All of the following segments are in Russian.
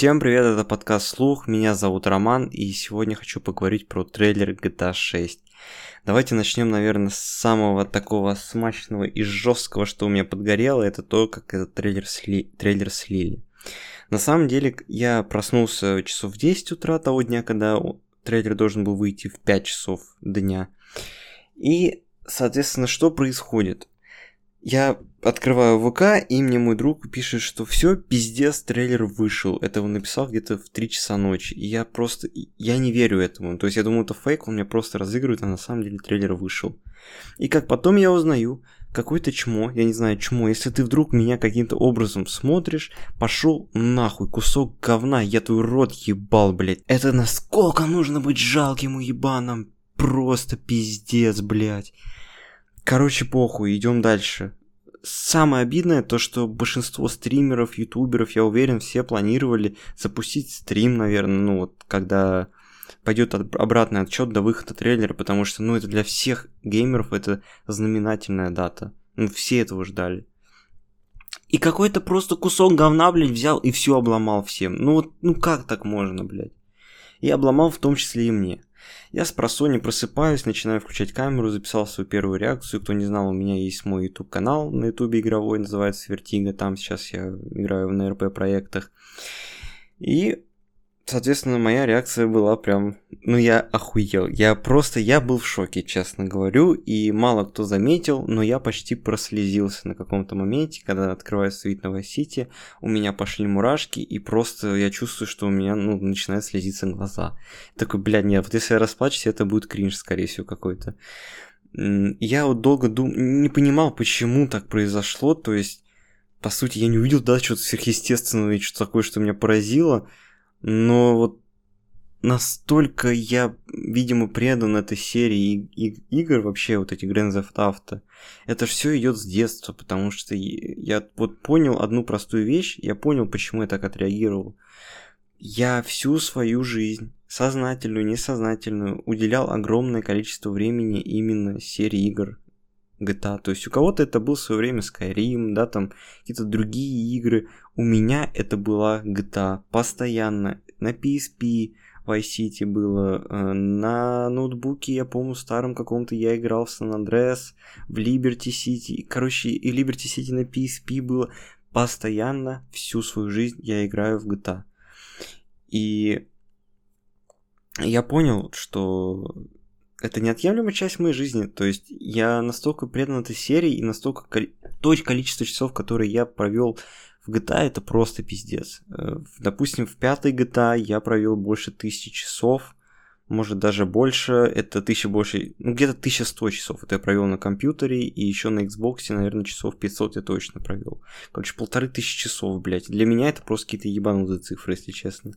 Всем привет, это подкаст «Слух», меня зовут Роман, и сегодня хочу поговорить про трейлер GTA 6. Давайте начнем, наверное, с самого такого смачного и жесткого, что у меня подгорело, это то, как этот трейлер, сли... трейлер слили. На самом деле, я проснулся часов в 10 утра того дня, когда трейлер должен был выйти в 5 часов дня. И, соответственно, что происходит? Я открываю ВК, и мне мой друг пишет, что все, пиздец, трейлер вышел. Это он написал где-то в 3 часа ночи. И я просто, я не верю этому. То есть я думаю, это фейк, он меня просто разыгрывает, а на самом деле трейлер вышел. И как потом я узнаю, какой-то чмо, я не знаю, чмо, если ты вдруг меня каким-то образом смотришь, пошел нахуй, кусок говна, я твой рот ебал, блядь. Это насколько нужно быть жалким уебаном, просто пиздец, блядь. Короче, похуй, идем дальше. Самое обидное то, что большинство стримеров, ютуберов, я уверен, все планировали запустить стрим, наверное, ну вот, когда пойдет обратный отсчет до выхода трейлера, потому что, ну, это для всех геймеров это знаменательная дата. Ну, все этого ждали. И какой-то просто кусок говна, блядь, взял и все обломал всем. Ну вот, ну как так можно, блядь? И обломал в том числе и мне. Я спросонья просыпаюсь, начинаю включать камеру, записал свою первую реакцию. Кто не знал, у меня есть мой YouTube канал на YouTube игровой, называется Вертига. Там сейчас я играю на RP проектах. И Соответственно, моя реакция была прям, ну я охуел. Я просто, я был в шоке, честно говорю, и мало кто заметил, но я почти прослезился на каком-то моменте, когда открываю Sweet Новой Сити, у меня пошли мурашки, и просто я чувствую, что у меня, ну, начинают слезиться глаза. Такой, блядь, нет, вот если я расплачусь, это будет кринж, скорее всего, какой-то. Я вот долго дум... не понимал, почему так произошло, то есть, по сути, я не увидел, да, что-то сверхъестественного и что-то такое, что меня поразило, но вот настолько я, видимо, предан этой серии и, игр вообще, вот эти Grand Theft Auto. Это все идет с детства, потому что я вот понял одну простую вещь, я понял, почему я так отреагировал. Я всю свою жизнь, сознательную, несознательную, уделял огромное количество времени именно серии игр GTA. То есть у кого-то это был в свое время Skyrim, да, там какие-то другие игры. У меня это была GTA постоянно. На PSP Vice City было, э, на ноутбуке, я помню, старом каком-то я играл в San Andreas, в Liberty City. Короче, и Liberty City на PSP было. Постоянно всю свою жизнь я играю в GTA. И я понял, что это неотъемлемая часть моей жизни. То есть я настолько предан этой серии и настолько то количество часов, которые я провел в GTA, это просто пиздец. Э, допустим, в пятой GTA я провел больше тысячи часов, может даже больше, это тысяча больше, ну где-то 1100 часов это я провел на компьютере, и еще на Xbox, наверное, часов 500 я точно провел. Короче, полторы тысячи часов, блядь. Для меня это просто какие-то ебанутые цифры, если честно.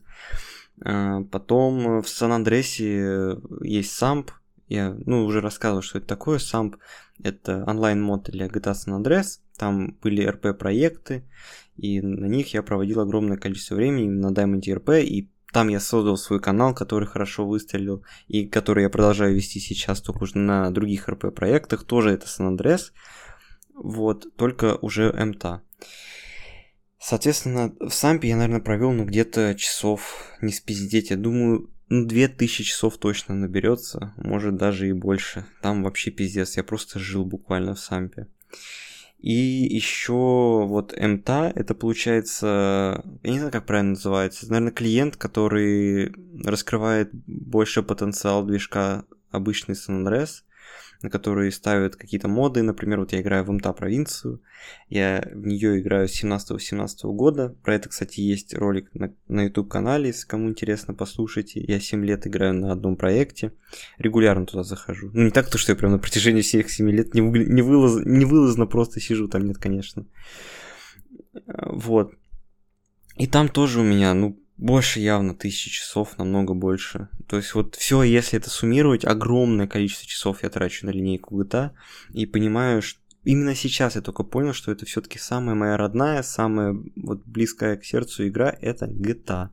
Э, потом в Сан-Андресе есть самп, я, ну, уже рассказывал, что это такое. SAMP — это онлайн-мод для GTA San Andreas. Там были RP-проекты, и на них я проводил огромное количество времени на Diamond RP, и там я создал свой канал, который хорошо выстрелил, и который я продолжаю вести сейчас, только уже на других RP-проектах. Тоже это San Andreas, вот, только уже МТА. Соответственно, в Сампе я, наверное, провел, ну, где-то часов, не спиздеть, я думаю, ну, 2000 часов точно наберется, может даже и больше. Там вообще пиздец, я просто жил буквально в Сампе. И еще вот МТА, это получается, я не знаю, как правильно называется, это, наверное, клиент, который раскрывает больше потенциал движка обычный на которые ставят какие-то моды. Например, вот я играю в МТА провинцию, я в нее играю с 17-18 года. Про это, кстати, есть ролик на, на YouTube-канале, если кому интересно, послушайте. Я 7 лет играю на одном проекте, регулярно туда захожу. Ну, не так, то, что я прям на протяжении всех 7 лет не, вы, не, вылаз, не вылазно просто сижу, там нет, конечно. Вот. И там тоже у меня, ну, больше явно тысячи часов, намного больше. То есть вот все, если это суммировать, огромное количество часов я трачу на линейку GTA и понимаю, что именно сейчас я только понял, что это все-таки самая моя родная, самая вот близкая к сердцу игра, это GTA.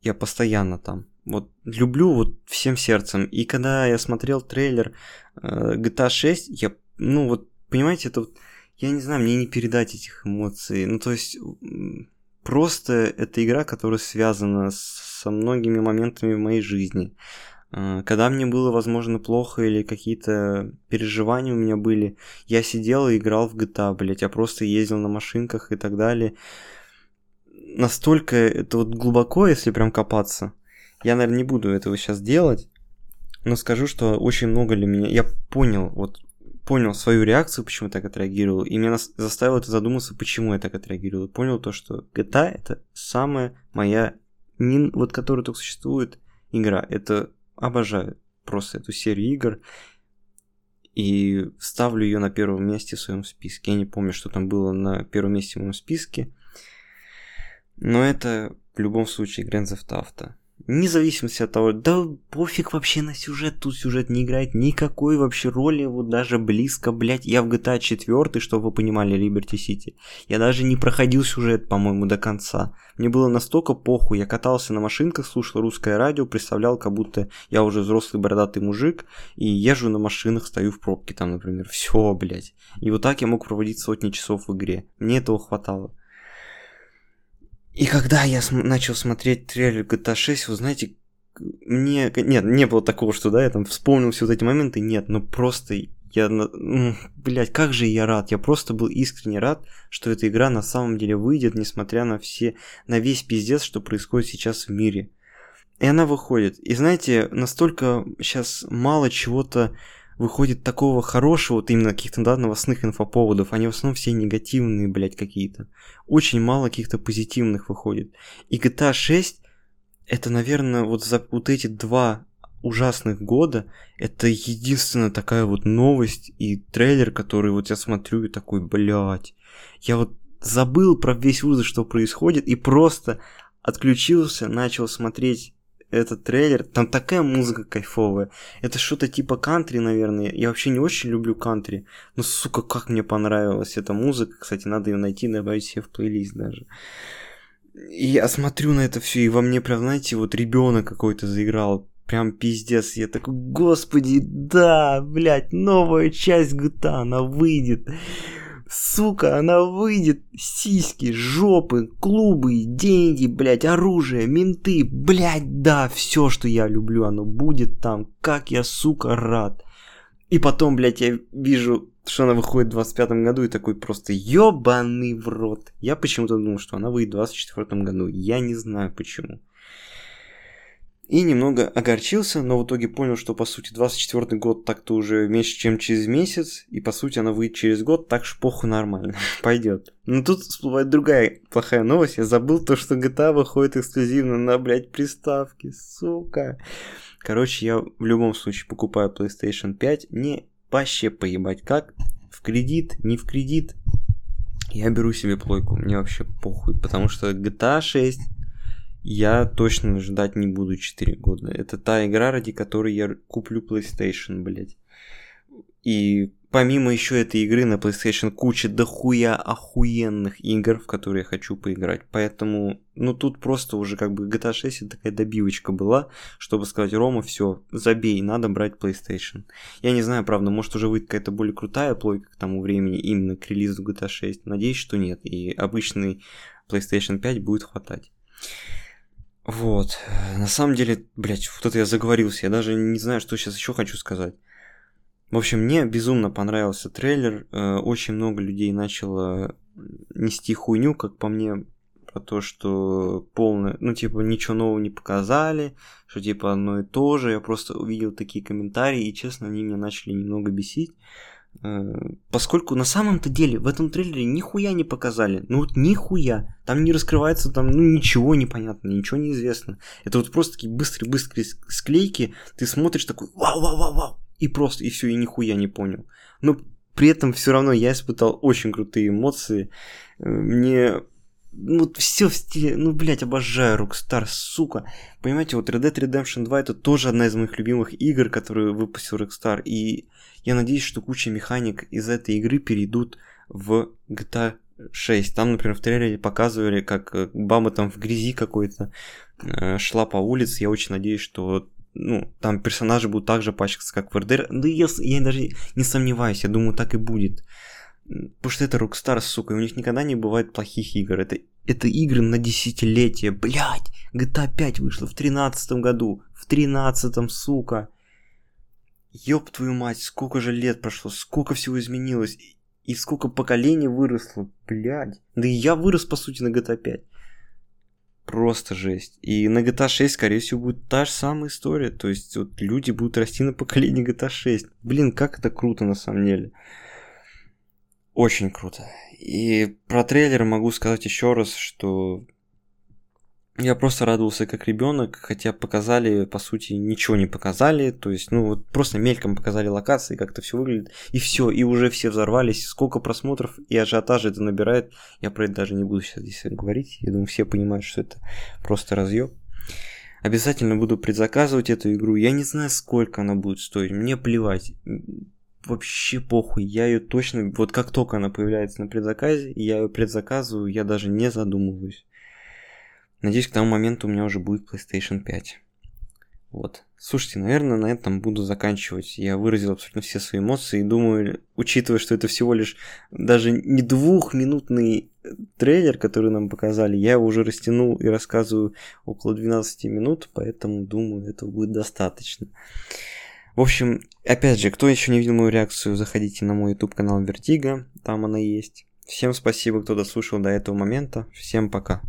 Я постоянно там. Вот люблю вот всем сердцем. И когда я смотрел трейлер э, GTA 6, я, ну вот, понимаете, это вот, я не знаю, мне не передать этих эмоций. Ну то есть просто это игра, которая связана со многими моментами в моей жизни. А, когда мне было, возможно, плохо или какие-то переживания у меня были, я сидел и играл в GTA, блять, я просто ездил на машинках и так далее. Настолько это вот глубоко, если прям копаться. Я, наверное, не буду этого сейчас делать, но скажу, что очень много для меня... Я понял, вот понял свою реакцию, почему я так отреагировал, и меня заставило это задуматься, почему я так отреагировал. Понял то, что GTA это самая моя, не, вот которая только существует, игра. Это обожаю просто эту серию игр и ставлю ее на первом месте в своем списке. Я не помню, что там было на первом месте в моем списке, но это в любом случае Grand Theft Auto. Независимо от того, да пофиг вообще на сюжет, тут сюжет не играет никакой вообще роли, вот даже близко, блять, я в GTA 4, чтобы вы понимали, Liberty City, я даже не проходил сюжет, по-моему, до конца. Мне было настолько похуй, я катался на машинках, слушал русское радио, представлял, как будто я уже взрослый бородатый мужик, и езжу на машинах, стою в пробке там, например, все, блять. И вот так я мог проводить сотни часов в игре, мне этого хватало. И когда я см- начал смотреть трейлер GTA 6, вы знаете, мне... Нет, не было такого, что, да, я там вспомнил все вот эти моменты, нет, но просто я... Блять, как же я рад, я просто был искренне рад, что эта игра на самом деле выйдет, несмотря на все... на весь пиздец, что происходит сейчас в мире. И она выходит. И знаете, настолько сейчас мало чего-то выходит такого хорошего, вот именно каких-то, да, новостных инфоповодов, они в основном все негативные, блядь, какие-то. Очень мало каких-то позитивных выходит. И GTA 6, это, наверное, вот за вот эти два ужасных года, это единственная такая вот новость и трейлер, который вот я смотрю и такой, блядь, я вот забыл про весь ужас, что происходит, и просто отключился, начал смотреть этот трейлер, там такая музыка кайфовая. Это что-то типа кантри, наверное. Я вообще не очень люблю кантри. Но, сука, как мне понравилась эта музыка. Кстати, надо ее найти, добавить себе в плейлист даже. И я смотрю на это все, и во мне прям, знаете, вот ребенок какой-то заиграл. Прям пиздец. Я такой, господи, да, блядь, новая часть GTA, она выйдет. Сука, она выйдет, сиськи, жопы, клубы, деньги, блядь, оружие, менты, блядь, да, все, что я люблю, оно будет там. Как я, сука, рад. И потом, блядь, я вижу, что она выходит в 25 году и такой просто ёбаный в рот. Я почему-то думал, что она выйдет в 24 году. Я не знаю почему и немного огорчился, но в итоге понял, что по сути 24 год так-то уже меньше, чем через месяц, и по сути она выйдет через год, так что похуй нормально, пойдет. Но тут всплывает другая плохая новость, я забыл то, что GTA выходит эксклюзивно на, блядь, приставке, сука. Короче, я в любом случае покупаю PlayStation 5, не вообще поебать как, в кредит, не в кредит, я беру себе плойку, мне вообще похуй, потому что GTA 6 я точно ждать не буду 4 года. Это та игра, ради которой я куплю PlayStation, блядь. И помимо еще этой игры на PlayStation куча дохуя охуенных игр, в которые я хочу поиграть. Поэтому, ну тут просто уже как бы GTA 6 такая добивочка была, чтобы сказать, Рома, все, забей, надо брать PlayStation. Я не знаю, правда, может уже выйдет какая-то более крутая плойка к тому времени именно к релизу GTA 6. Надеюсь, что нет. И обычный PlayStation 5 будет хватать. Вот. На самом деле, блядь, вот это я заговорился. Я даже не знаю, что сейчас еще хочу сказать. В общем, мне безумно понравился трейлер. Э, очень много людей начало нести хуйню, как по мне, про то, что полное, ну, типа, ничего нового не показали, что, типа, одно и то же. Я просто увидел такие комментарии, и, честно, они меня начали немного бесить. Э, поскольку на самом-то деле в этом трейлере нихуя не показали. Ну вот нихуя. Там не раскрывается там, ну ничего не понятно, ничего не известно. Это вот просто такие быстрые-быстрые склейки. Ты смотришь такой вау-вау-вау-вау. И просто, и все, и нихуя не понял. Но при этом все равно я испытал очень крутые эмоции. Э, мне ну, все в стиле, ну, блядь, обожаю Rockstar, сука. Понимаете, вот Red Dead Redemption 2 это тоже одна из моих любимых игр, которые выпустил Rockstar. И я надеюсь, что куча механик из этой игры перейдут в GTA 6. Там, например, в трейлере показывали, как э, Бама там в грязи какой-то э, шла по улице. Я очень надеюсь, что ну, там персонажи будут так же пачкаться, как в РДР. Да я, я даже не сомневаюсь, я думаю, так и будет. Потому что это Rockstar, сука, и у них никогда не бывает плохих игр. Это это игры на десятилетие, блядь. GTA 5 вышла в тринадцатом году, в тринадцатом, сука. Ёб твою мать, сколько же лет прошло, сколько всего изменилось, и сколько поколений выросло, блядь. Да и я вырос, по сути, на GTA 5. Просто жесть. И на GTA 6, скорее всего, будет та же самая история. То есть вот люди будут расти на поколении GTA 6. Блин, как это круто на самом деле. Очень круто. И про трейлер могу сказать еще раз, что я просто радовался как ребенок, хотя показали, по сути, ничего не показали. То есть, ну вот просто мельком показали локации, как это все выглядит. И все, и уже все взорвались. Сколько просмотров и ажиотажа это набирает. Я про это даже не буду сейчас здесь говорить. Я думаю, все понимают, что это просто разъем. Обязательно буду предзаказывать эту игру. Я не знаю, сколько она будет стоить. Мне плевать вообще похуй, я ее точно, вот как только она появляется на предзаказе, я ее предзаказываю, я даже не задумываюсь. Надеюсь, к тому моменту у меня уже будет PlayStation 5. Вот. Слушайте, наверное, на этом буду заканчивать. Я выразил абсолютно все свои эмоции и думаю, учитывая, что это всего лишь даже не двухминутный трейлер, который нам показали, я его уже растянул и рассказываю около 12 минут, поэтому думаю, этого будет достаточно. В общем, опять же, кто еще не видел мою реакцию, заходите на мой YouTube канал Вертига, там она есть. Всем спасибо, кто дослушал до этого момента. Всем пока.